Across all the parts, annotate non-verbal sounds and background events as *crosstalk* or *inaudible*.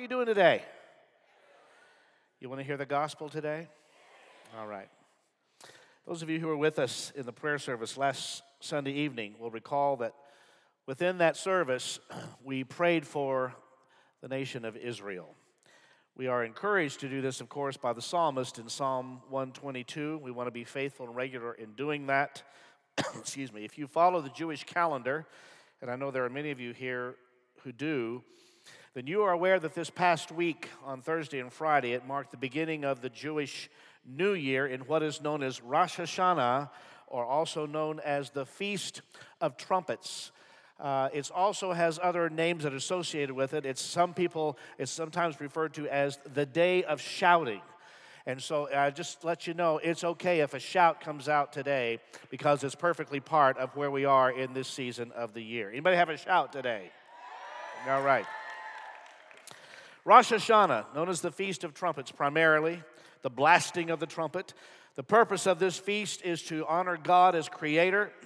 are you doing today? You want to hear the gospel today? All right. Those of you who were with us in the prayer service last Sunday evening will recall that within that service, *clears throat* we prayed for the nation of Israel. We are encouraged to do this, of course, by the psalmist in Psalm 122. We want to be faithful and regular in doing that. *clears throat* Excuse me. If you follow the Jewish calendar, and I know there are many of you here who do, then you are aware that this past week on Thursday and Friday, it marked the beginning of the Jewish New Year in what is known as Rosh Hashanah, or also known as the Feast of Trumpets. Uh, it also has other names that are associated with it. It's some people, it's sometimes referred to as the day of shouting. And so I just let you know it's okay if a shout comes out today because it's perfectly part of where we are in this season of the year. Anybody have a shout today? All right. Rosh Hashanah, known as the Feast of Trumpets, primarily the blasting of the trumpet. The purpose of this feast is to honor God as creator. *clears throat*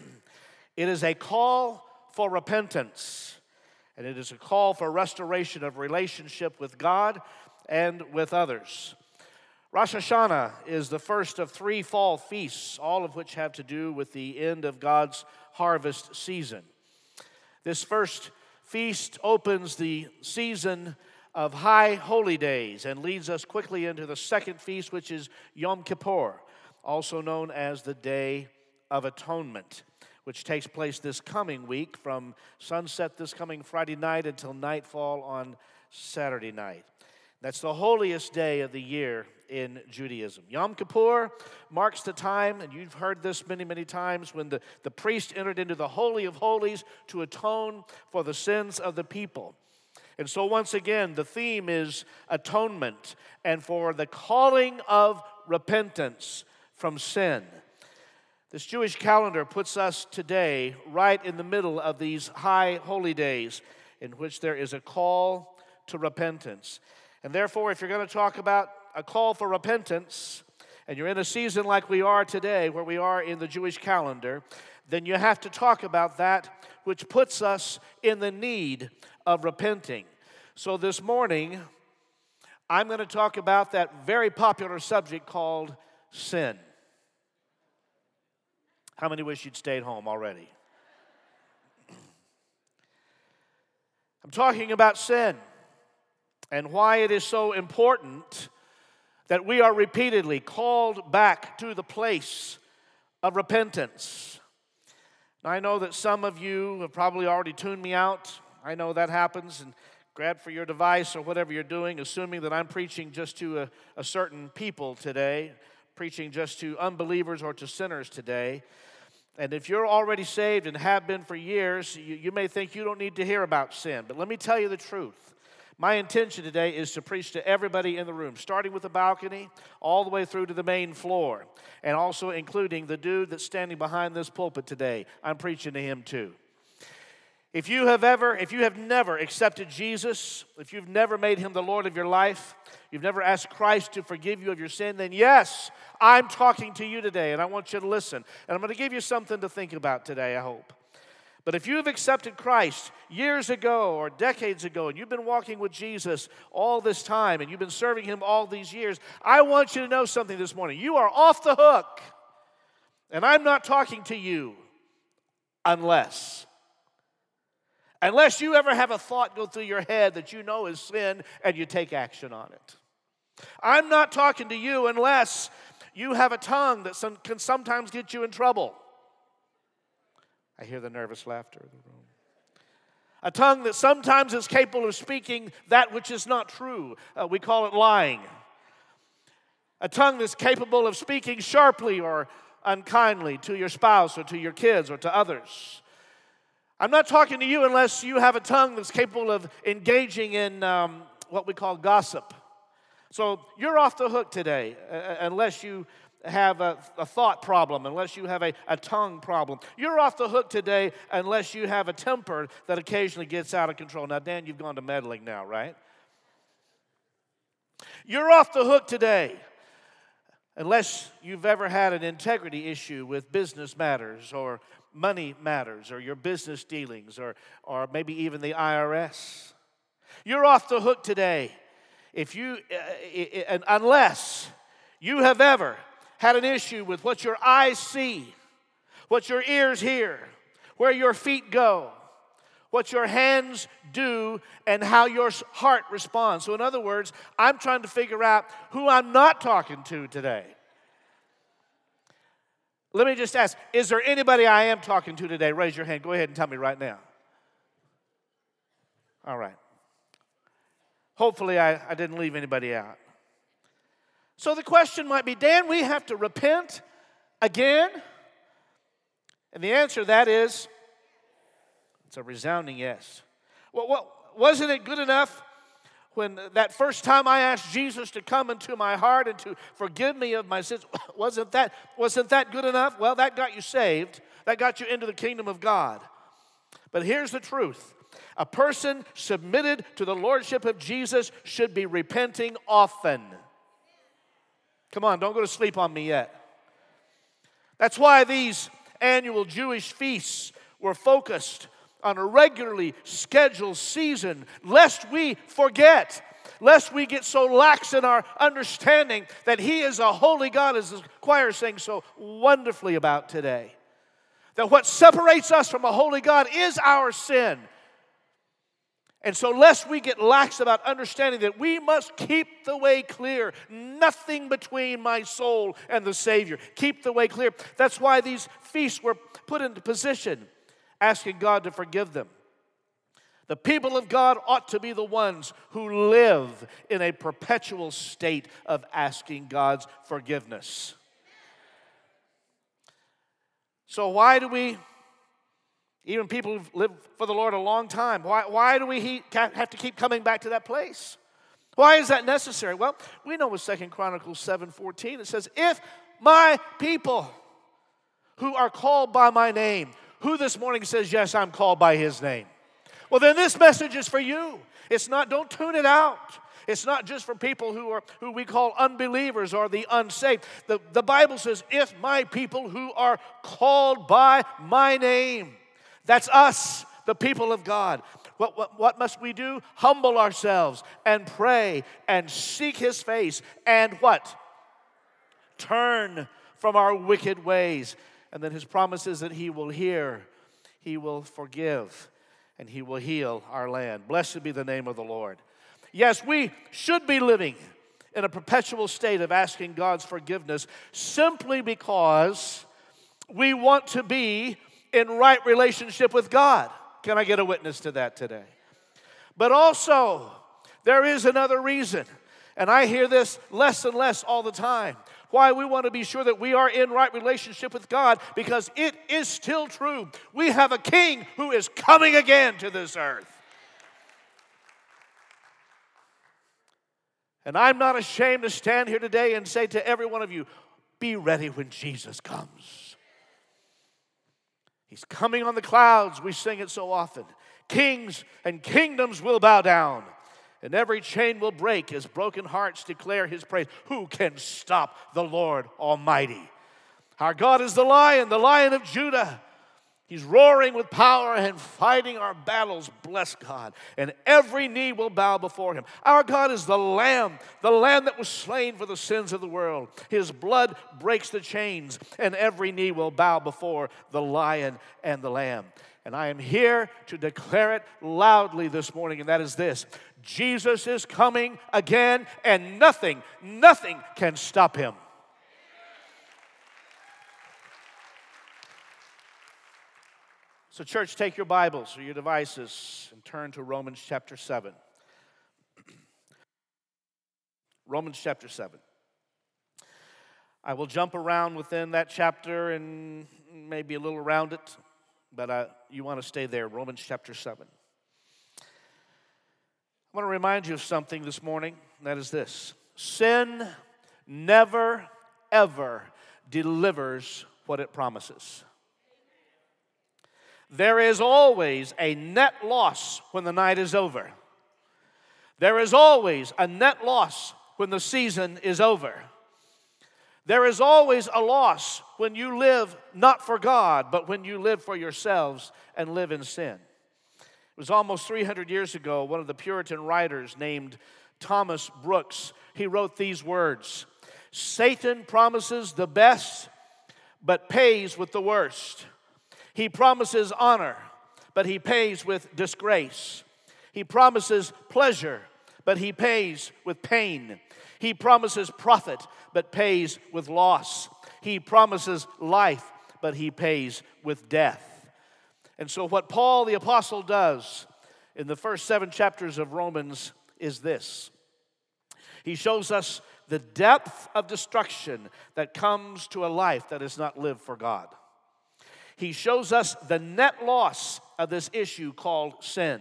It is a call for repentance, and it is a call for restoration of relationship with God and with others. Rosh Hashanah is the first of three fall feasts, all of which have to do with the end of God's harvest season. This first feast opens the season of high holy days and leads us quickly into the second feast, which is Yom Kippur, also known as the Day of Atonement which takes place this coming week from sunset this coming Friday night until nightfall on Saturday night. That's the holiest day of the year in Judaism. Yom Kippur marks the time, and you've heard this many, many times, when the, the priest entered into the Holy of Holies to atone for the sins of the people. And so, once again, the theme is atonement and for the calling of repentance from sin. This Jewish calendar puts us today right in the middle of these high holy days in which there is a call to repentance. And therefore, if you're going to talk about a call for repentance, and you're in a season like we are today, where we are in the Jewish calendar, then you have to talk about that which puts us in the need of repenting. So this morning, I'm going to talk about that very popular subject called sin. How many wish you'd stayed home already? I'm talking about sin and why it is so important that we are repeatedly called back to the place of repentance. Now, I know that some of you have probably already tuned me out. I know that happens, and grab for your device or whatever you're doing, assuming that I'm preaching just to a, a certain people today preaching just to unbelievers or to sinners today. And if you're already saved and have been for years, you, you, may think you don't need to hear about sin. But let me tell you the truth. My intention today is to preach to everybody in the room, starting with the balcony all the way through to the main floor, and also including the dude that's standing behind this pulpit today. I'm preaching to him too. If you have ever, if you have never accepted Jesus, if you've never made him the Lord of your life, you've never asked Christ to forgive you of your sin, then yes, I'm talking to you today and I want you to listen. And I'm going to give you something to think about today, I hope. But if you have accepted Christ years ago or decades ago and you've been walking with Jesus all this time and you've been serving him all these years, I want you to know something this morning. You are off the hook. And I'm not talking to you unless Unless you ever have a thought go through your head that you know is sin and you take action on it. I'm not talking to you unless you have a tongue that some, can sometimes get you in trouble. I hear the nervous laughter in the room. A tongue that sometimes is capable of speaking that which is not true. Uh, we call it lying. A tongue that's capable of speaking sharply or unkindly to your spouse or to your kids or to others. I'm not talking to you unless you have a tongue that's capable of engaging in um, what we call gossip. So you're off the hook today uh, uh, unless you have a, a, thought problem, unless you have a, a tongue problem. You're off the hook today unless you have a temper that occasionally gets out of control. Now, Dan, you've gone to meddling now, right? You're off the hook today unless you've ever had an integrity issue with business matters or money matters or your business dealings or, or maybe even the IRS. You're off the hook today if you, uh, unless you have ever had an issue with what your eyes see, what your ears hear, where your feet go, what your hands do, and how your heart responds. So, in other words, I'm trying to figure out who I'm not talking to today. Let me just ask Is there anybody I am talking to today? Raise your hand. Go ahead and tell me right now. All right. Hopefully, I, I didn't leave anybody out. So the question might be Dan, we have to repent again? And the answer to that is it's a resounding yes. Well, well, wasn't it good enough when that first time I asked Jesus to come into my heart and to forgive me of my sins? *laughs* Wasn't that, wasn't that good enough? Well, that got you saved, that got you into the kingdom of God. But here's the truth a person submitted to the lordship of Jesus should be repenting often. Come on, don't go to sleep on me yet. That's why these annual Jewish feasts were focused on a regularly scheduled season, lest we forget, lest we get so lax in our understanding that He is a holy God, as the choir sang so wonderfully about today. That what separates us from a holy God is our sin. And so, lest we get lax about understanding that we must keep the way clear, nothing between my soul and the Savior. Keep the way clear. That's why these feasts were put into position, asking God to forgive them. The people of God ought to be the ones who live in a perpetual state of asking God's forgiveness. So, why do we even people who've lived for the Lord a long time. Why, why do we have to keep coming back to that place? Why is that necessary? Well, we know with Second Chronicles 7 14, it says, If my people who are called by my name, who this morning says, Yes, I'm called by his name? Well, then this message is for you. It's not, don't tune it out. It's not just for people who are who we call unbelievers or the unsaved. The, the Bible says, if my people who are called by my name. That's us, the people of God. What, what, what must we do? Humble ourselves and pray and seek His face and what? Turn from our wicked ways. And then His promise is that He will hear, He will forgive, and He will heal our land. Blessed be the name of the Lord. Yes, we should be living in a perpetual state of asking God's forgiveness simply because we want to be in right relationship with God. Can I get a witness to that today? But also, there is another reason, and I hear this less and less all the time. Why we want to be sure that we are in right relationship with God because it is still true. We have a king who is coming again to this earth. And I'm not ashamed to stand here today and say to every one of you, be ready when Jesus comes. He's coming on the clouds. We sing it so often. Kings and kingdoms will bow down, and every chain will break as broken hearts declare his praise. Who can stop the Lord Almighty? Our God is the lion, the lion of Judah. He's roaring with power and fighting our battles, bless God. And every knee will bow before him. Our God is the Lamb, the Lamb that was slain for the sins of the world. His blood breaks the chains, and every knee will bow before the Lion and the Lamb. And I am here to declare it loudly this morning, and that is this Jesus is coming again, and nothing, nothing can stop him. So, church, take your Bibles or your devices and turn to Romans chapter 7. *clears throat* Romans chapter 7. I will jump around within that chapter and maybe a little around it, but uh, you want to stay there. Romans chapter 7. I want to remind you of something this morning, and that is this sin never, ever delivers what it promises. There is always a net loss when the night is over. There is always a net loss when the season is over. There is always a loss when you live not for God, but when you live for yourselves and live in sin. It was almost 300 years ago, one of the Puritan writers named Thomas Brooks, he wrote these words Satan promises the best, but pays with the worst. He promises honor, but he pays with disgrace. He promises pleasure, but he pays with pain. He promises profit, but pays with loss. He promises life, but he pays with death. And so, what Paul the Apostle does in the first seven chapters of Romans is this he shows us the depth of destruction that comes to a life that is not lived for God. He shows us the net loss of this issue called sin.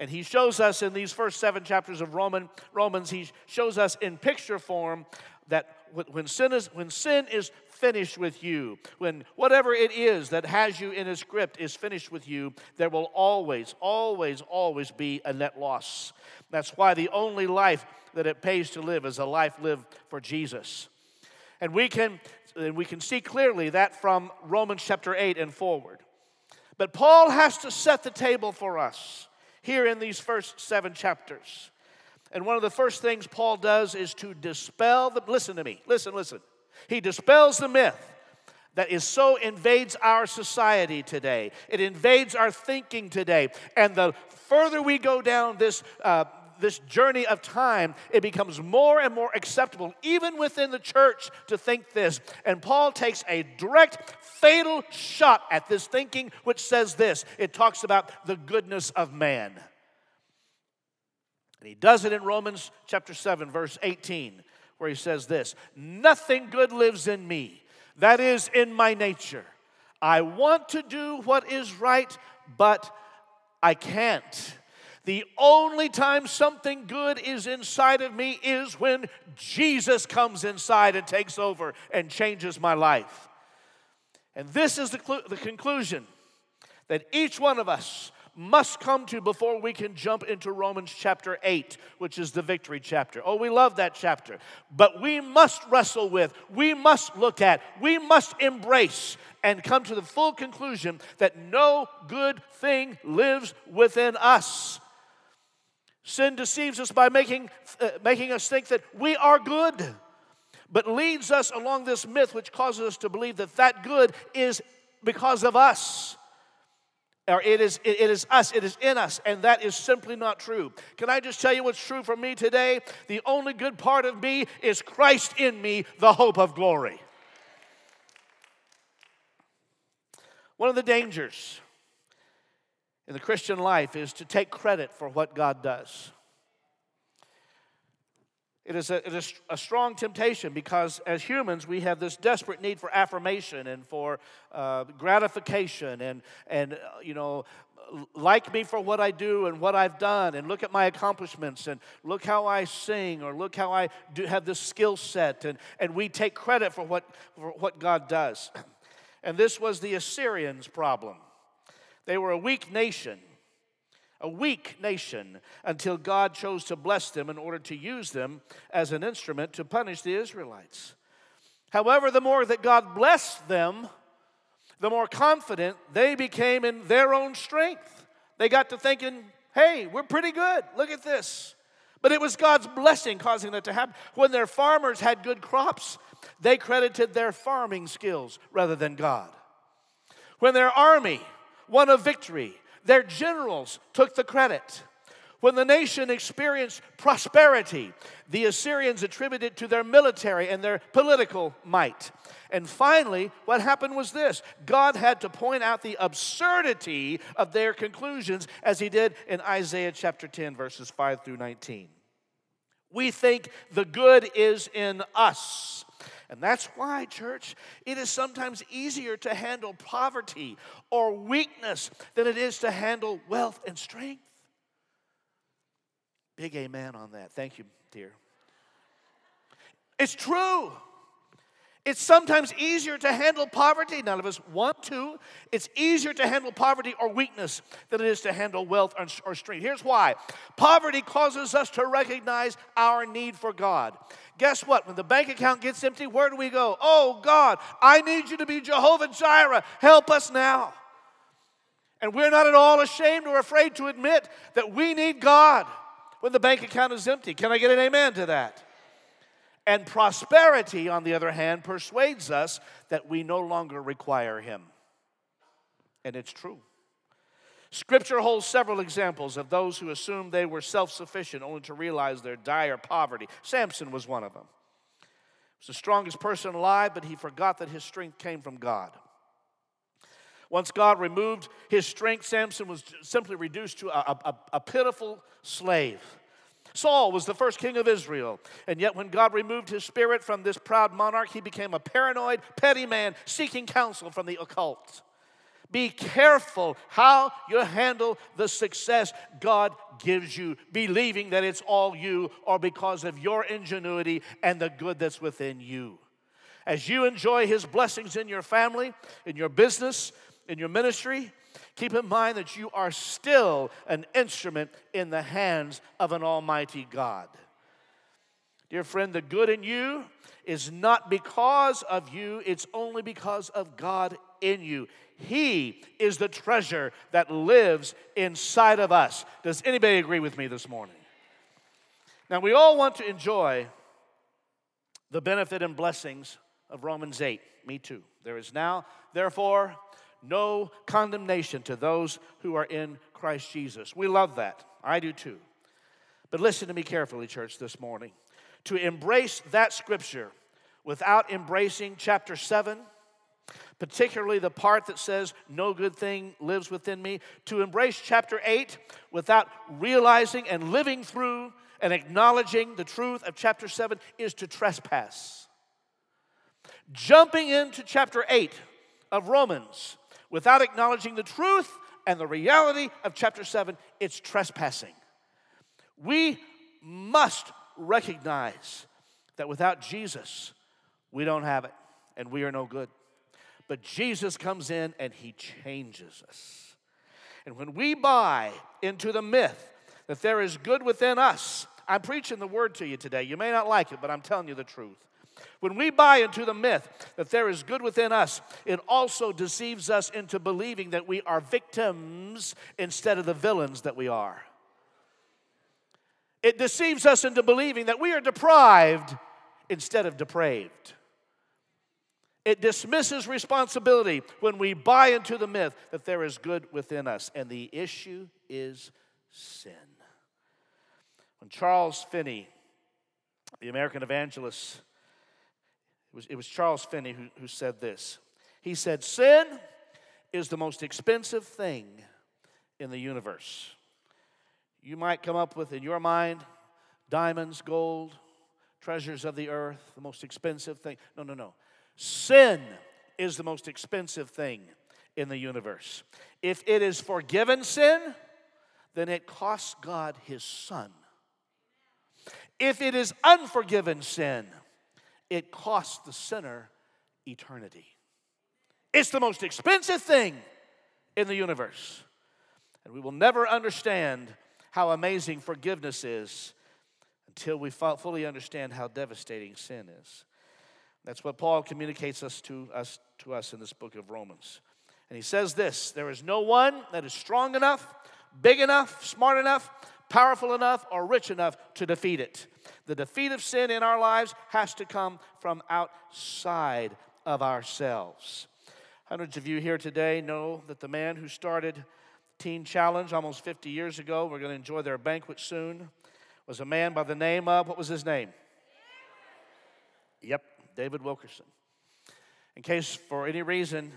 And he shows us in these first seven chapters of Roman, Romans, he shows us in picture form that when sin is, when sin is finished with you, when whatever it is that has you in its grip is finished with you, there will always, always, always be a net loss. That's why the only life that it pays to live is a life lived for Jesus. And we can, and we can see clearly that from Romans chapter 8 and forward. But Paul has to set the table for us here in these first seven chapters. And one of the first things Paul does is to dispel the, listen to me, listen, listen. He dispels the myth that is so invades our society today. It invades our thinking today. And the further we go down this, uh, this journey of time, it becomes more and more acceptable, even within the church, to think this. And Paul takes a direct, fatal shot at this thinking, which says this it talks about the goodness of man. And he does it in Romans chapter 7, verse 18, where he says this Nothing good lives in me, that is, in my nature. I want to do what is right, but I can't. The only time something good is inside of me is when Jesus comes inside and takes over and changes my life. And this is the, the conclusion that each one of us must come to before we can jump into Romans chapter 8, which is the victory chapter. Oh, we love that chapter. But we must wrestle with, we must look at, we must embrace and come to the full conclusion that no good thing lives within us. Sin deceives us by making, uh, making us think that we are good, but leads us along this myth which causes us to believe that that good is because of us or it is, it is us, it is in us, and that is simply not true. Can I just tell you what's true for me today? The only good part of me is Christ in me, the hope of glory. One of the dangers in the Christian life is to take credit for what God does. It is, a, it is a strong temptation because as humans, we have this desperate need for affirmation and for uh, gratification and, and, uh, you know, like me for what I do and what I've done, and look at my accomplishments, and look how I sing, or look how I do have this skill set, and, and we take credit for what, for what God does. *clears throat* And this was the Assyrians' problem. They were a weak nation, a weak nation until God chose to bless them in order to use them as an instrument to punish the Israelites. However, the more that God blessed them, the more confident they became in their own strength. They got to thinking, hey, we're pretty good. Look at this. But it was God's blessing causing that to happen. When their farmers had good crops, they credited their farming skills rather than God. When their army won a victory, their generals took the credit. When the nation experienced prosperity, the Assyrians attributed to their military and their political might. And finally, what happened was this God had to point out the absurdity of their conclusions, as he did in Isaiah chapter 10, verses 5 through 19. We think the good is in us. And that's why, church, it is sometimes easier to handle poverty or weakness than it is to handle wealth and strength. Big amen on that. Thank you, dear. It's true. It's sometimes easier to handle poverty. None of us want to. It's easier to handle poverty or weakness than it is to handle wealth or strength. Here's why poverty causes us to recognize our need for God. Guess what? When the bank account gets empty, where do we go? Oh, God, I need you to be Jehovah Jireh. Help us now. And we're not at all ashamed or afraid to admit that we need God. when the bank account is empty. Can I get an amen to that? And prosperity, on the other hand, persuades us that we no longer require Him. And it's true. Scripture holds several examples of those who assumed they were self sufficient only to realize their dire poverty. Samson was one of them. He was the strongest person alive, but he forgot that his strength came from God. Once God removed his strength, Samson was simply reduced to a, a, a pitiful slave. Saul was the first king of Israel, and yet when God removed his spirit from this proud monarch, he became a paranoid, petty man seeking counsel from the occult. Be careful how you handle the success God gives you, believing that it's all you or because of your ingenuity and the good that's within you. As you enjoy His blessings in your family, in your business, in your ministry, keep in mind that you are still an instrument in the hands of an Almighty God. Dear friend, the good in you is not because of you, it's only because of God in you. He is the treasure that lives inside of us. Does anybody agree with me this morning? Now, we all want to enjoy the benefit and blessings of Romans 8. Me too. There is now, therefore, no condemnation to those who are in Christ Jesus. We love that. I do too. But listen to me carefully, church, this morning. To embrace that scripture without embracing chapter 7, particularly the part that says, No good thing lives within me, to embrace chapter 8 without realizing and living through and acknowledging the truth of chapter 7 is to trespass. Jumping into chapter 8 of Romans without acknowledging the truth and the reality of chapter 7, it's trespassing. We must recognize that without Jesus, we don't have it and we are no good. But Jesus comes in and he changes us. And when we buy into the myth that there is good within us, I'm preaching the word to you today. You may not like it, but I'm telling you the truth. When we buy into the myth that there is good within us, it also deceives us into believing that we are victims instead of the villains that we are. It deceives us into believing that we are deprived instead of depraved. It dismisses responsibility when we buy into the myth that there is good within us, and the issue is sin. When Charles Finney, the American evangelist, it was, it was Charles Finney who, who said this. He said, Sin is the most expensive thing in the universe. You might come up with, in your mind, diamonds, gold, treasures of the earth, the most expensive thing. No, no, no. Sin is the most expensive thing in the universe. If it is forgiven sin, then it costs God his son. If it is unforgiven sin, it costs the sinner eternity. It's the most expensive thing in the universe. And we will never understand how amazing forgiveness is until we fully understand how devastating sin is. That's what Paul communicates us to us to us in this book of Romans. And he says this, there is no one that is strong enough, big enough, smart enough, powerful enough, or rich enough to defeat it. The defeat of sin in our lives has to come from outside of ourselves. Hundreds of you here today know that the man who started Teen Challenge almost 50 years ago, we're going to enjoy their banquet soon, was a man by the name of, what was his name? Yep, David Wilkerson. In case for any reason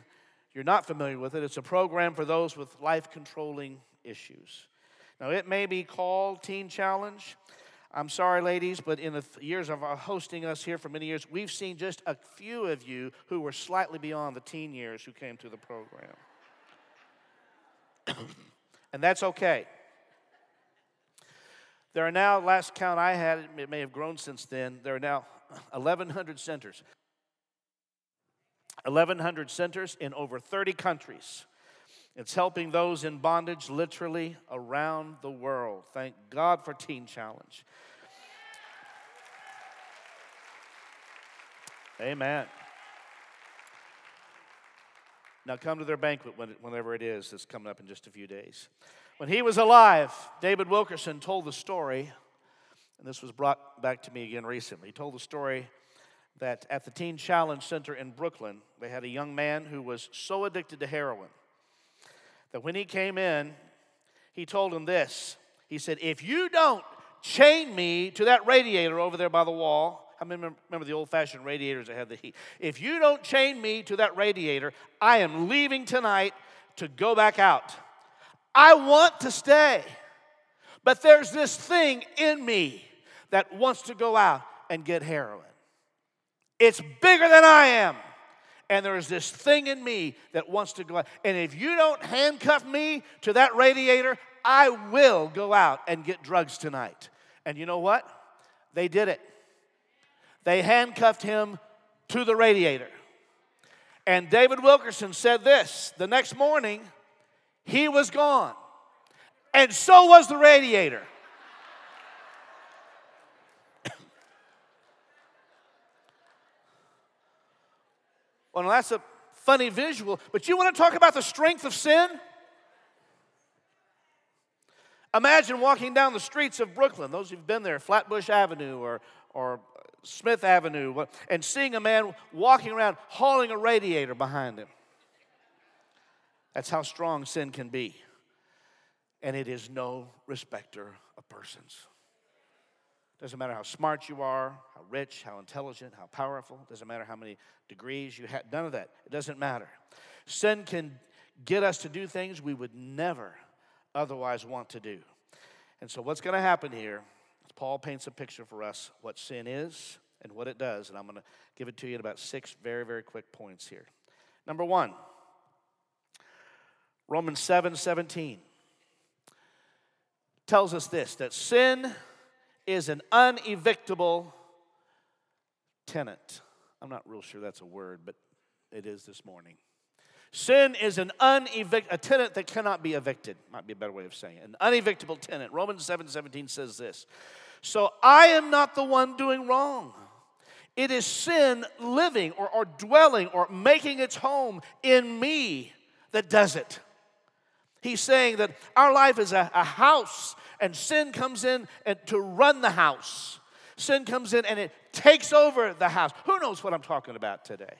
you're not familiar with it, it's a program for those with life controlling issues. Now, it may be called Teen Challenge. I'm sorry, ladies, but in the years of uh, hosting us here for many years, we've seen just a few of you who were slightly beyond the teen years who came to the program. *coughs* and that's okay. There are now, last count I had, it may have grown since then, there are now *coughs* 1,100 centers. 1,100 centers in over 30 countries. It's helping those in bondage literally around the world. Thank God for Teen Challenge. Amen. Now come to their banquet whenever it is that's coming up in just a few days. When he was alive, David Wilkerson told the story, and this was brought back to me again recently. He told the story that at the Teen Challenge Center in Brooklyn, they had a young man who was so addicted to heroin that when he came in, he told him this. He said, If you don't chain me to that radiator over there by the wall, I remember, remember the old fashioned radiators that had the heat. If you don't chain me to that radiator, I am leaving tonight to go back out. I want to stay, but there's this thing in me that wants to go out and get heroin. It's bigger than I am. And there's this thing in me that wants to go out. And if you don't handcuff me to that radiator, I will go out and get drugs tonight. And you know what? They did it. They handcuffed him to the radiator. And David Wilkerson said this the next morning, he was gone. And so was the radiator. Well, that's a funny visual, but you want to talk about the strength of sin? Imagine walking down the streets of Brooklyn, those who've been there, Flatbush Avenue or, or Smith Avenue, and seeing a man walking around hauling a radiator behind him. That's how strong sin can be. And it is no respecter of persons. Doesn't matter how smart you are, how rich, how intelligent, how powerful. Doesn't matter how many degrees you have. None of that. It doesn't matter. Sin can get us to do things we would never otherwise want to do. And so, what's going to happen here? Paul paints a picture for us what sin is and what it does. And I'm going to give it to you in about six very, very quick points here. Number one, Romans 7 17 tells us this that sin is an unevictable tenant. I'm not real sure that's a word, but it is this morning. Sin is an unevict a tenant that cannot be evicted. Might be a better way of saying it. An unevictable tenant. Romans 7 17 says this. So I am not the one doing wrong. It is sin living or, or dwelling or making its home in me that does it. He's saying that our life is a, a house, and sin comes in and to run the house. Sin comes in and it takes over the house. Who knows what I'm talking about today?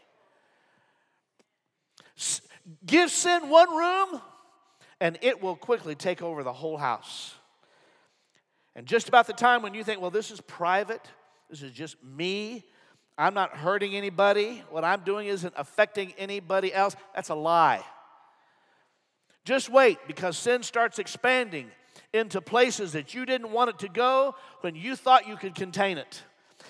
Give sin one room, and it will quickly take over the whole house. And just about the time when you think, well, this is private, this is just me, I'm not hurting anybody, what I'm doing isn't affecting anybody else, that's a lie. Just wait because sin starts expanding into places that you didn't want it to go when you thought you could contain it.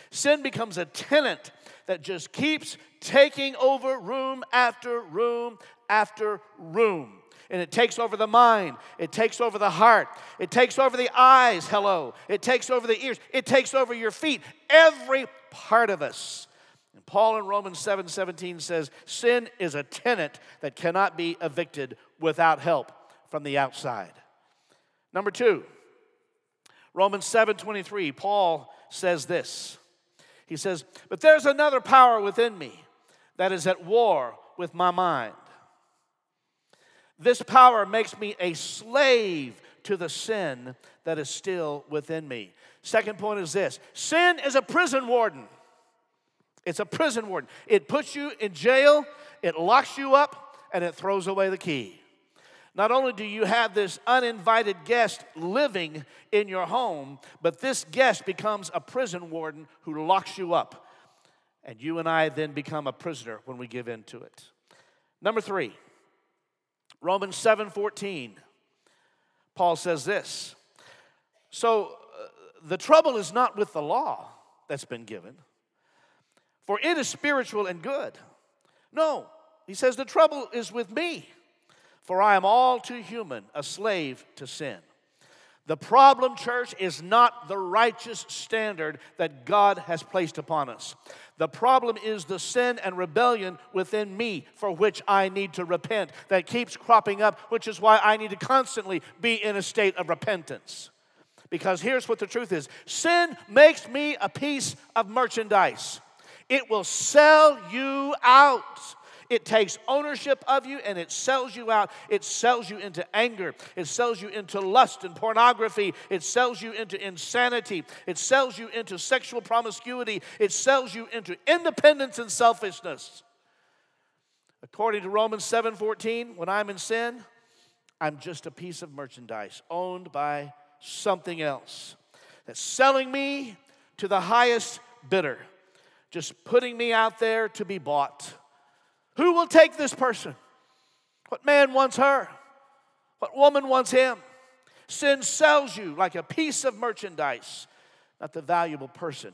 Sin becomes a tenant that just keeps taking over room after room after room. And it takes over the mind, it takes over the heart, it takes over the eyes, hello, it takes over the ears, it takes over your feet, every part of us. And Paul in Romans 7 17 says, Sin is a tenant that cannot be evicted without help from the outside. Number two, Romans 7 23, Paul says this. He says, But there's another power within me that is at war with my mind. This power makes me a slave to the sin that is still within me. Second point is this sin is a prison warden. It's a prison warden. It puts you in jail, it locks you up, and it throws away the key. Not only do you have this uninvited guest living in your home, but this guest becomes a prison warden who locks you up. And you and I then become a prisoner when we give in to it. Number three, Romans 7 14. Paul says this. So uh, the trouble is not with the law that's been given, for it is spiritual and good. No, he says the trouble is with me, for I am all too human, a slave to sin. The problem, church, is not the righteous standard that God has placed upon us. The problem is the sin and rebellion within me for which I need to repent that keeps cropping up, which is why I need to constantly be in a state of repentance. Because here's what the truth is sin makes me a piece of merchandise, it will sell you out. It takes ownership of you and it sells you out. It sells you into anger. It sells you into lust and pornography. It sells you into insanity. It sells you into sexual promiscuity. It sells you into independence and selfishness. According to Romans 7:14, when I'm in sin, I'm just a piece of merchandise owned by something else that's selling me to the highest bidder, just putting me out there to be bought. Who will take this person? What man wants her? What woman wants him? Sin sells you like a piece of merchandise, not the valuable person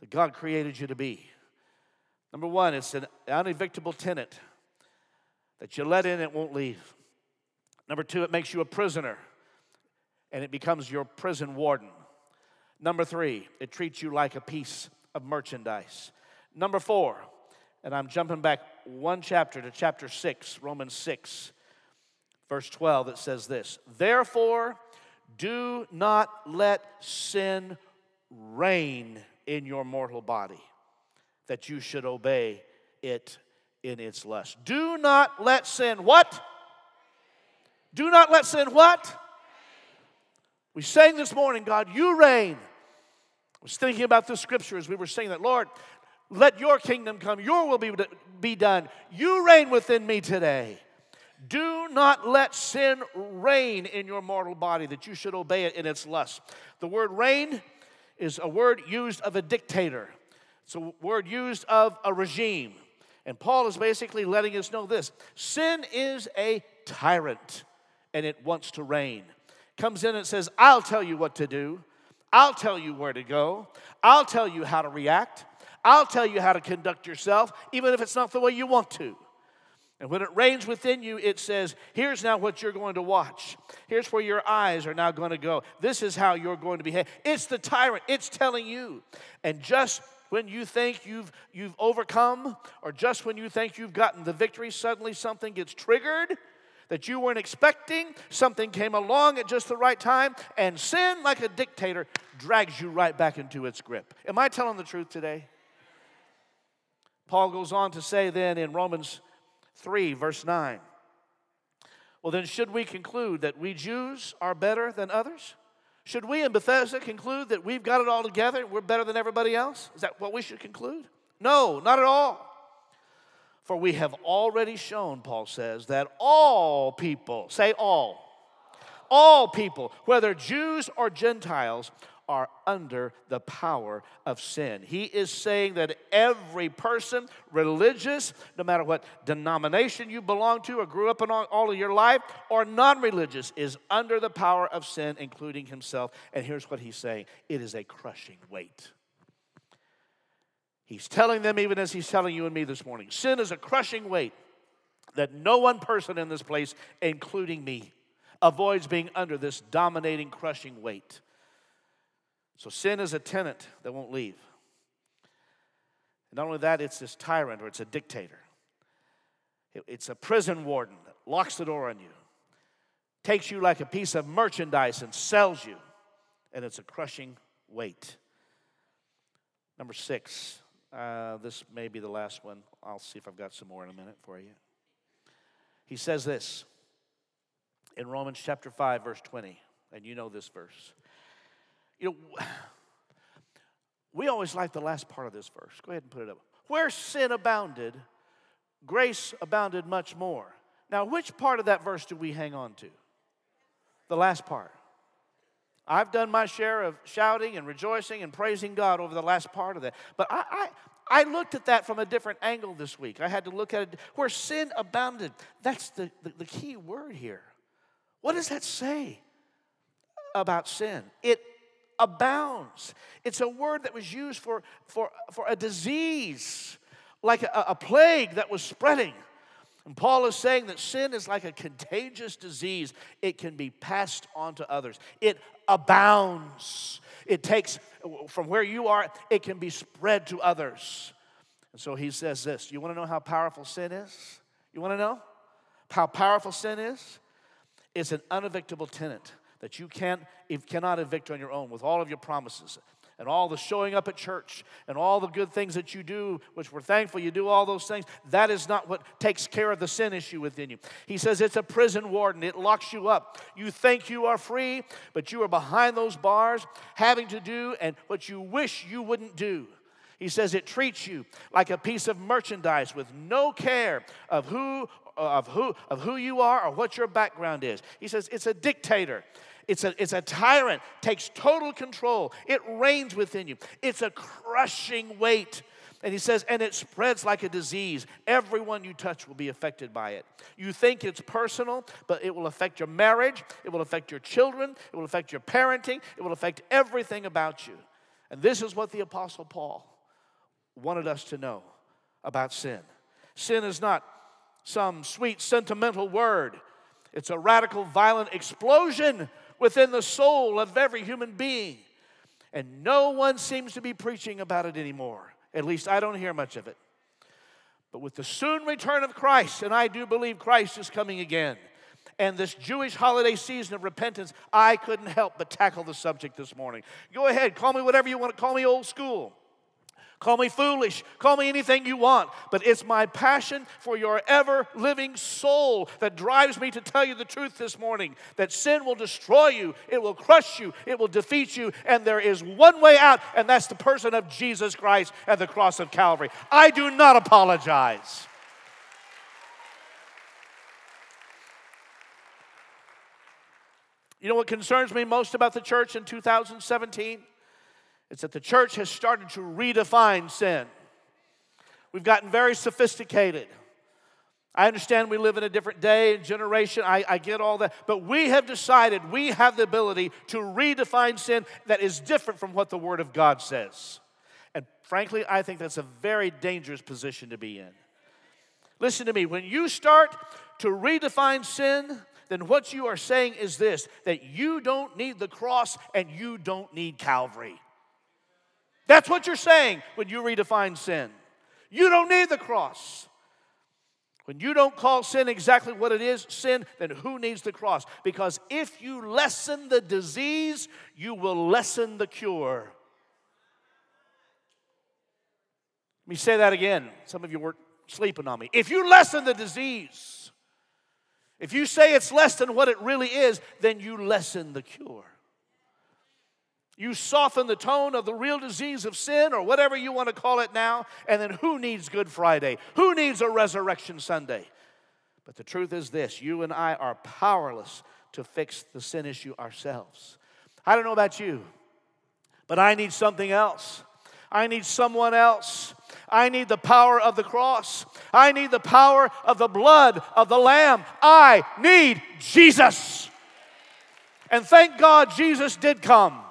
that God created you to be. Number one, it's an unevictable tenant that you let in, it won't leave. Number two, it makes you a prisoner and it becomes your prison warden. Number three, it treats you like a piece of merchandise. Number four, and I'm jumping back one chapter to chapter six, Romans 6, verse 12, it says this Therefore, do not let sin reign in your mortal body, that you should obey it in its lust. Do not let sin what? Do not let sin what? We sang this morning, God, you reign. I was thinking about this scripture as we were saying that, Lord, let your kingdom come, your will be, be done. You reign within me today. Do not let sin reign in your mortal body, that you should obey it in its lust. The word reign is a word used of a dictator, it's a word used of a regime. And Paul is basically letting us know this sin is a tyrant and it wants to reign. Comes in and says, I'll tell you what to do, I'll tell you where to go, I'll tell you how to react, I'll tell you how to conduct yourself, even if it's not the way you want to. And when it reigns within you, it says, Here's now what you're going to watch. Here's where your eyes are now going to go. This is how you're going to behave. It's the tyrant, it's telling you. And just when you think you've, you've overcome, or just when you think you've gotten the victory, suddenly something gets triggered that you weren't expecting. Something came along at just the right time, and sin, like a dictator, drags you right back into its grip. Am I telling the truth today? Paul goes on to say then in Romans 3, verse 9, well, then, should we conclude that we Jews are better than others? Should we in Bethesda conclude that we've got it all together, we're better than everybody else? Is that what we should conclude? No, not at all. For we have already shown, Paul says, that all people, say all, all people, whether Jews or Gentiles, are under the power of sin. He is saying that every person, religious, no matter what denomination you belong to or grew up in all of your life, or non religious, is under the power of sin, including himself. And here's what he's saying it is a crushing weight. He's telling them, even as he's telling you and me this morning, sin is a crushing weight that no one person in this place, including me, avoids being under this dominating, crushing weight. So sin is a tenant that won't leave. And not only that, it's this tyrant or it's a dictator. It's a prison warden that locks the door on you, takes you like a piece of merchandise and sells you. And it's a crushing weight. Number six, uh, this may be the last one. I'll see if I've got some more in a minute for you. He says this in Romans chapter 5, verse 20, and you know this verse. You know, *sighs* we always like the last part of this verse. Go ahead and put it up. Where sin abounded, grace abounded much more. Now, which part of that verse do we hang on to? The last part. I've done my share of shouting and rejoicing and praising God over the last part of that. But I, I, I looked at that from a different angle this week. I had to look at it where sin abounded. That's the, the, the key word here. What does that say about sin? It abounds. It's a word that was used for, for, for a disease, like a, a plague that was spreading. And Paul is saying that sin is like a contagious disease. It can be passed on to others. It abounds. It takes, from where you are, it can be spread to others. And so he says this You want to know how powerful sin is? You want to know how powerful sin is? It's an unevictable tenant that you can't, cannot evict on your own with all of your promises. and all the showing up at church and all the good things that you do, which we're thankful you do all those things, that is not what takes care of the sin issue within you. He says it's a prison warden, it locks you up. You think you are free, but you are behind those bars having to do and what you wish you wouldn't do. He says it treats you like a piece of merchandise with no care of who of who of who you are or what your background is. He says it's a dictator. It's a, it's a tyrant, takes total control. It reigns within you. It's a crushing weight. And he says, and it spreads like a disease. Everyone you touch will be affected by it. You think it's personal, but it will affect your marriage, it will affect your children, it will affect your parenting, it will affect everything about you. And this is what the Apostle Paul wanted us to know about sin. Sin is not some sweet sentimental word, it's a radical, violent explosion within the soul of every human being. And no one seems to be preaching about it anymore. At least I don't hear much of it. But with the soon return of Christ, and I do believe Christ is coming again, and this Jewish holiday season of repentance, I couldn't help but tackle the subject this morning. Go ahead, call me whatever you want to call me old school. Call me foolish. Call me anything you want. But it's my passion for your ever living soul that drives me to tell you the truth this morning that sin will destroy you, it will crush you, it will defeat you, and there is one way out, and that's the person of Jesus Christ at the cross of Calvary. I do not apologize. You know what concerns me most about the church in 2017? It's that the church has started to redefine sin. We've gotten very sophisticated. I understand we live in a different day and generation. I, I, get all that. But we have decided we have the ability to redefine sin that is different from what the Word of God says. And frankly, I think that's a very dangerous position to be in. Listen to me. When you start to redefine sin, then what you are saying is this that you don't need the cross and you don't need Calvary. That's what you're saying when you redefine sin. You don't need the cross. When you don't call sin exactly what it is, sin, then who needs the cross? Because if you lessen the disease, you will lessen the cure. Let me say that again. Some of you weren't sleeping on me. If you lessen the disease, if you say it's less than what it really is, then you lessen the cure. You soften the tone of the real disease of sin or whatever you want to call it now, and then who needs Good Friday? Who needs a Resurrection Sunday? But the truth is this you and I are powerless to fix the sin issue ourselves. I don't know about you, but I need something else. I need someone else. I need the power of the cross. I need the power of the blood of the Lamb. I need Jesus. And thank God Jesus did come.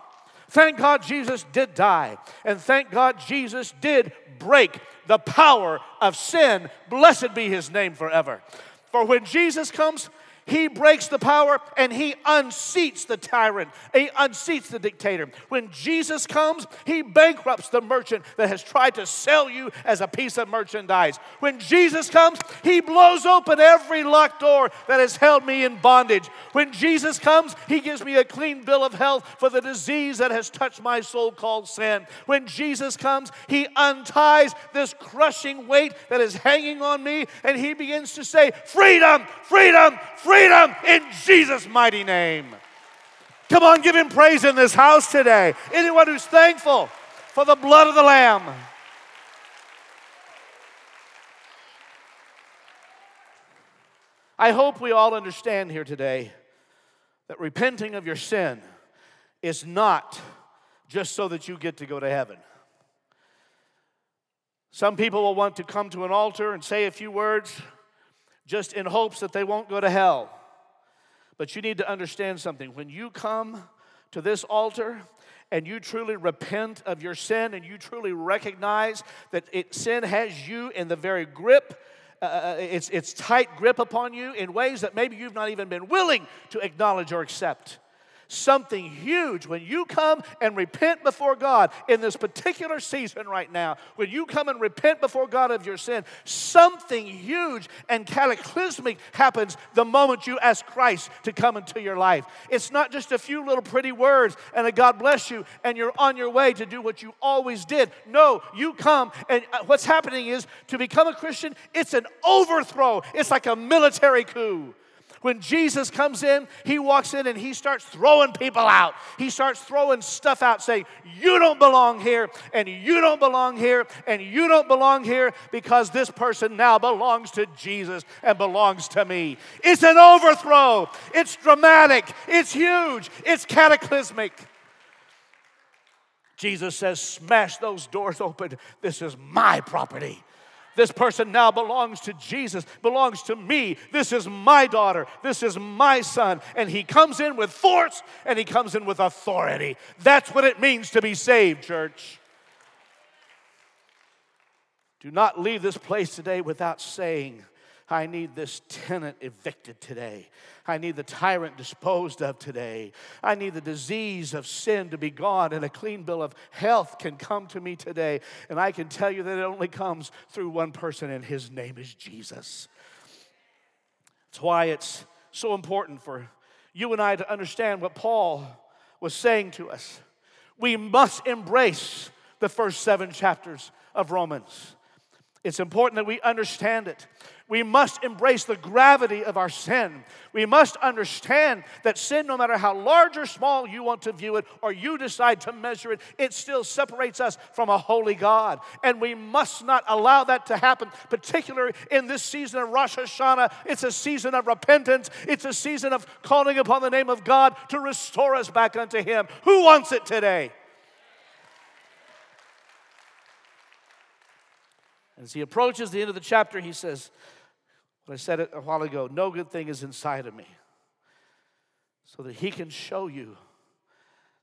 Thank God Jesus did die. And thank God Jesus did break the power of sin. Blessed be his name forever. For when Jesus comes, he breaks the power and he unseats the tyrant. He unseats the dictator. When Jesus comes, he bankrupts the merchant that has tried to sell you as a piece of merchandise. When Jesus comes, he blows open every locked door that has held me in bondage. When Jesus comes, he gives me a clean bill of health for the disease that has touched my soul called sin. When Jesus comes, he unties this crushing weight that is hanging on me and he begins to say, Freedom, freedom, freedom freedom in Jesus' mighty name. Come on, give him praise in this house today. Anyone who's thankful for the blood of the Lamb. I hope we all understand here today that repenting of your sin is not just so that you get to go to heaven. Some people will want to come to an altar and say a few words just in hopes that they won't go to hell. But you need to understand something. When you come to this altar and you truly repent of your sin and you truly recognize that it, sin has you in the very grip, uh, uh, it's, it's tight grip upon you in ways that maybe you've not even been willing to acknowledge or accept. Something huge when you come and repent before God in this particular season right now. When you come and repent before God of your sin, something huge and cataclysmic happens the moment you ask Christ to come into your life. It's not just a few little pretty words and a God bless you and you're on your way to do what you always did. No, you come and uh, what's happening is to become a Christian, it's an overthrow. It's like a military coup. When Jesus comes in, he walks in and he starts throwing people out. He starts throwing stuff out saying, You don't belong here, and you don't belong here, and you don't belong here because this person now belongs to Jesus and belongs to me. It's an overthrow. It's dramatic. It's huge. It's cataclysmic. Jesus says, Smash those doors open. This is my property. This person now belongs to Jesus, belongs to me. This is my daughter. This is my son. And he comes in with force and he comes in with authority. That's what it means to be saved, church. Do not leave this place today without saying, I need this tenant evicted today. I need the tyrant disposed of today. I need the disease of sin to be gone, and a clean bill of health can come to me today. And I can tell you that it only comes through one person, and his name is Jesus. That's why it's so important for you and I to understand what Paul was saying to us. We must embrace the first seven chapters of Romans. It's important that we understand it. We must embrace the gravity of our sin. We must understand that sin, no matter how large or small you want to view it or you decide to measure it, it still separates us from a holy God. And we must not allow that to happen, particularly in this season of Rosh Hashanah. It's a season of repentance, it's a season of calling upon the name of God to restore us back unto Him. Who wants it today? As he approaches the end of the chapter, he says, What I said it a while ago no good thing is inside of me. So that He can show you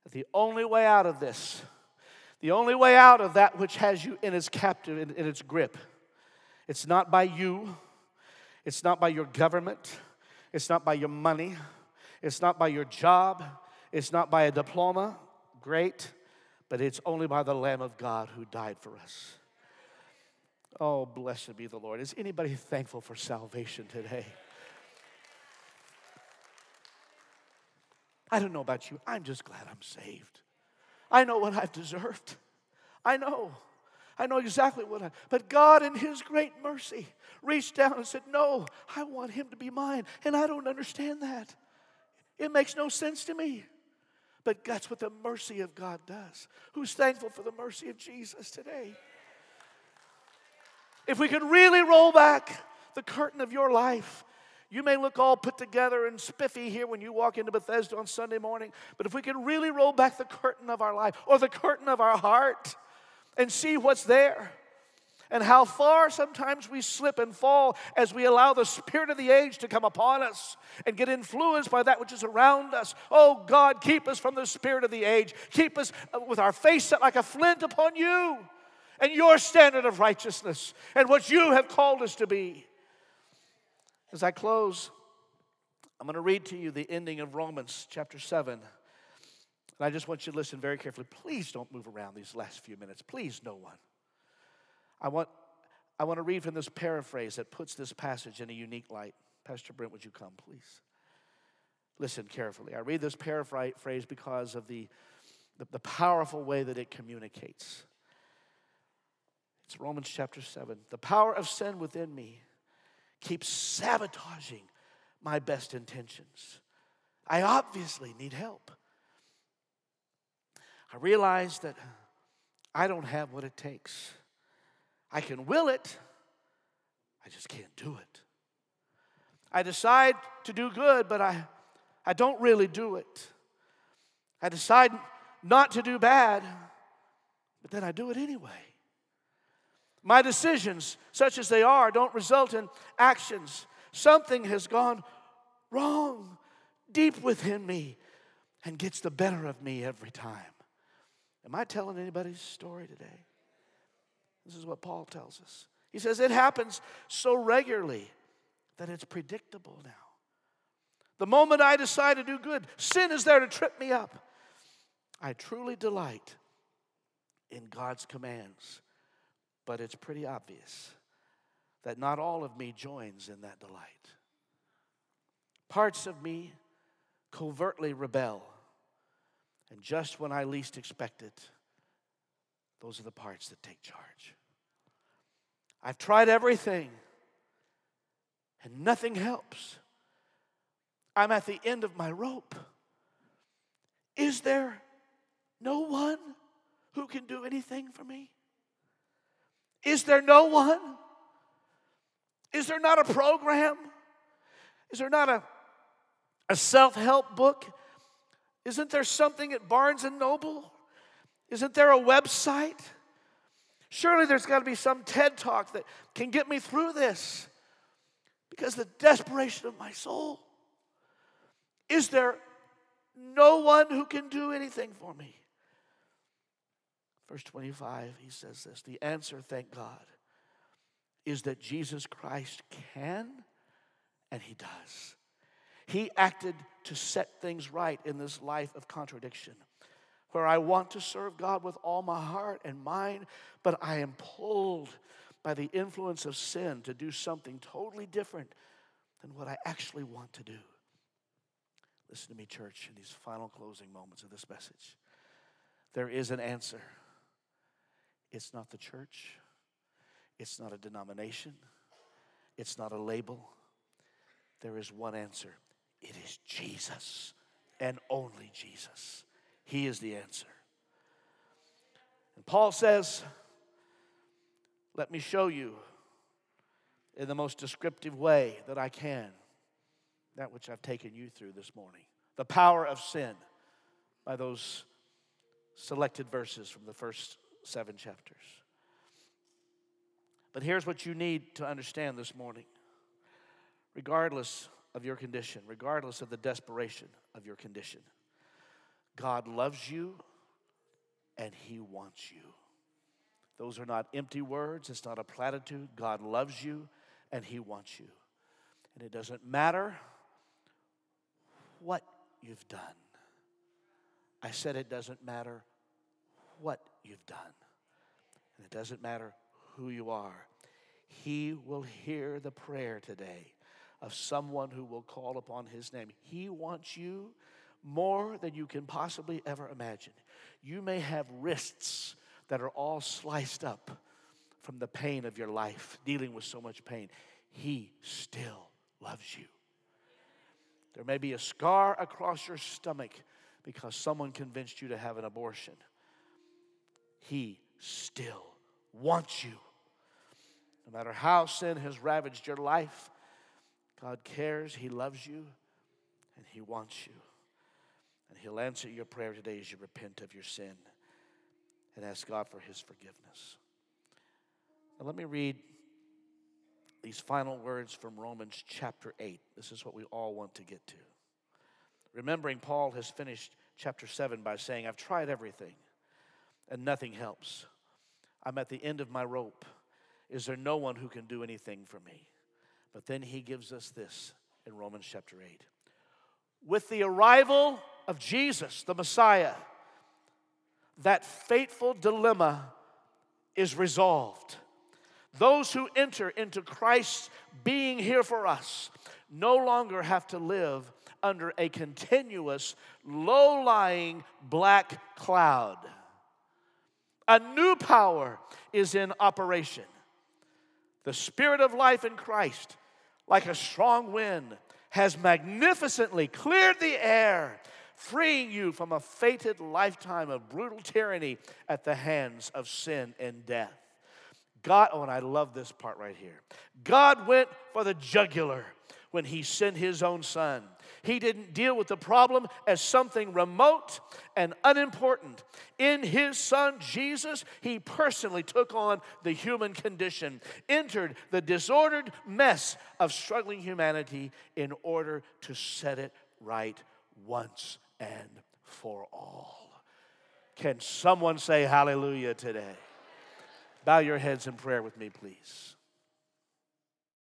that the only way out of this, the only way out of that which has you in its captive, in, in its grip, it's not by you, it's not by your government, it's not by your money, it's not by your job, it's not by a diploma, great, but it's only by the Lamb of God who died for us. Oh, blessed be the Lord. Is anybody thankful for salvation today? I don't know about you. I'm just glad I'm saved. I know what I've deserved. I know. I know exactly what I, but God in His great mercy reached down and said, No, I want Him to be mine. And I don't understand that. It makes no sense to me. But that's what the mercy of God does. Who's thankful for the mercy of Jesus today? If we could really roll back the curtain of your life, you may look all put together and spiffy here when you walk into Bethesda on Sunday morning, but if we could really roll back the curtain of our life or the curtain of our heart and see what's there, and how far sometimes we slip and fall as we allow the spirit of the age to come upon us and get influenced by that which is around us. Oh God, keep us from the spirit of the age. Keep us uh, with our face set like a flint upon you and your standard of righteousness and what you have called us to be. As I close, I'm going to read to you the ending of Romans chapter 7. And I just want you to listen very carefully. Please don't move around these last few minutes. Please, no one. I want, I want to read from this paraphrase that puts this passage in a unique light. Pastor Brent, would you come, please? Listen carefully. I read this paraphrase because of the, the, the powerful way that it communicates. It's Romans chapter 7. The power of sin within me keeps sabotaging my best intentions. I obviously need help. I realize that I don't have what it takes. I can will it, I just can't do it. I decide to do good, but I, I don't really do it. I decide not to do bad, but then I do it anyway. My decisions, such as they are, don't result in actions. Something has gone wrong deep within me and gets the better of me every time. Am I telling anybody's story today? This is what Paul tells us. He says it happens so regularly that it's predictable now. The moment I decide to do good, sin is there to trip me up. I truly delight in God's commands, but it's pretty obvious that not all of me joins in that delight. Parts of me covertly rebel, and just when I least expect it, those are the parts that take charge. I've tried everything, and nothing helps. I'm at the end of my rope. Is there no one who can do anything for me? Is there no one? Is there not a program? Is there not a, a self help book? Isn't there something at Barnes and Noble? Isn't there a website? Surely there's got to be some TED talk that can get me through this because the desperation of my soul. Is there no one who can do anything for me? Verse 25, he says this The answer, thank God, is that Jesus Christ can and he does. He acted to set things right in this life of contradiction where I want to serve God with all my heart and mind, but I am pulled by the influence of sin to do something totally different than what I actually want to do. Listen to me, church, in these final closing moments of this message. There is an answer. It's not the church, it's not a denomination, it's not a label. There is one answer it is Jesus and only Jesus. He is the answer. And Paul says, Let me show you in the most descriptive way that I can that which I've taken you through this morning. The power of sin by those selected verses from the first seven chapters. But here's what you need to understand this morning. Regardless of your condition, regardless of the desperation of your condition, God loves you and He wants you. Those are not empty words, it's not a platitude. God loves you and He wants you. And it doesn't matter what you've done. I said it doesn't matter what you've done, and it doesn't matter who you are. He will hear the prayer today of someone who will call upon His name. He wants you more than you can possibly ever imagine. You may have wrists that are all sliced up from the pain of your life, dealing with so much pain. He still loves you. There may be a scar across your stomach because someone convinced you to have an abortion. He still wants you. No matter how sin has ravaged your life, God cares, He loves you, and He wants you. And He'll answer your prayer today as you repent of your sin and ask God for His forgiveness. Now, let me read these final words from Romans chapter 8. This is what we all want to get to. Remembering, Paul has finished chapter 7 by saying, I've tried everything and nothing helps. I'm at the end of my rope. Is there no one who can do anything for me? But then he gives us this in Romans chapter 8. With the arrival of Jesus, the Messiah, that fateful dilemma is resolved. Those who enter into Christ's being here for us no longer have to live under a continuous, low lying black cloud. A new power is in operation. The Spirit of life in Christ, like a strong wind, has magnificently cleared the air, freeing you from a fated lifetime of brutal tyranny at the hands of sin and death. God, oh, and I love this part right here. God went for the jugular when He sent His own Son. He didn't deal with the problem as something remote and unimportant. In His Son Jesus, He personally took on the human condition, entered the disordered mess of struggling humanity in order to set it right once and for all. Can someone say hallelujah today? Bow your heads in prayer with me, please.